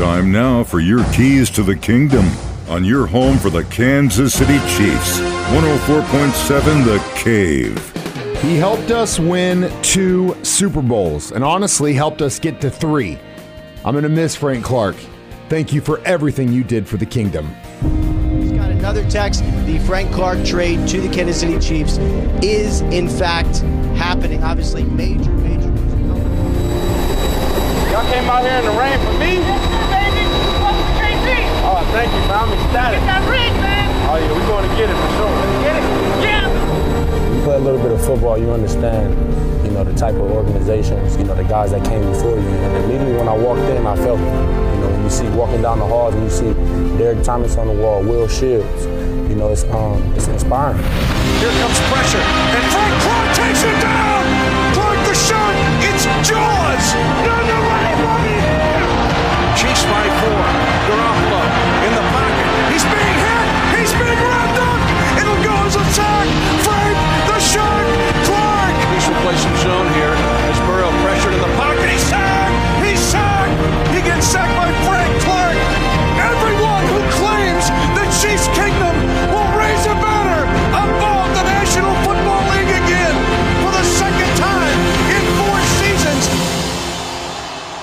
Time now for your keys to the kingdom on your home for the Kansas City Chiefs. 104.7 The Cave. He helped us win two Super Bowls and honestly helped us get to three. I'm going to miss Frank Clark. Thank you for everything you did for the kingdom. He's got another text. The Frank Clark trade to the Kansas City Chiefs is, in fact, happening. Obviously, major, major. Y'all came out here in the rain for me? Yes, sir, baby. Welcome to KC. Oh, thank you, man. I'm ecstatic. Get that ring, man. Oh, yeah, we're going to get it for sure. Get it. Yeah. You play a little bit of football, you understand, you know, the type of organizations, you know, the guys that came before you. And immediately when I walked in, I felt it. You know, when you see walking down the halls and you see Derrick Thomas on the wall, Will Shields, you know, it's um, it's inspiring. Here comes pressure, and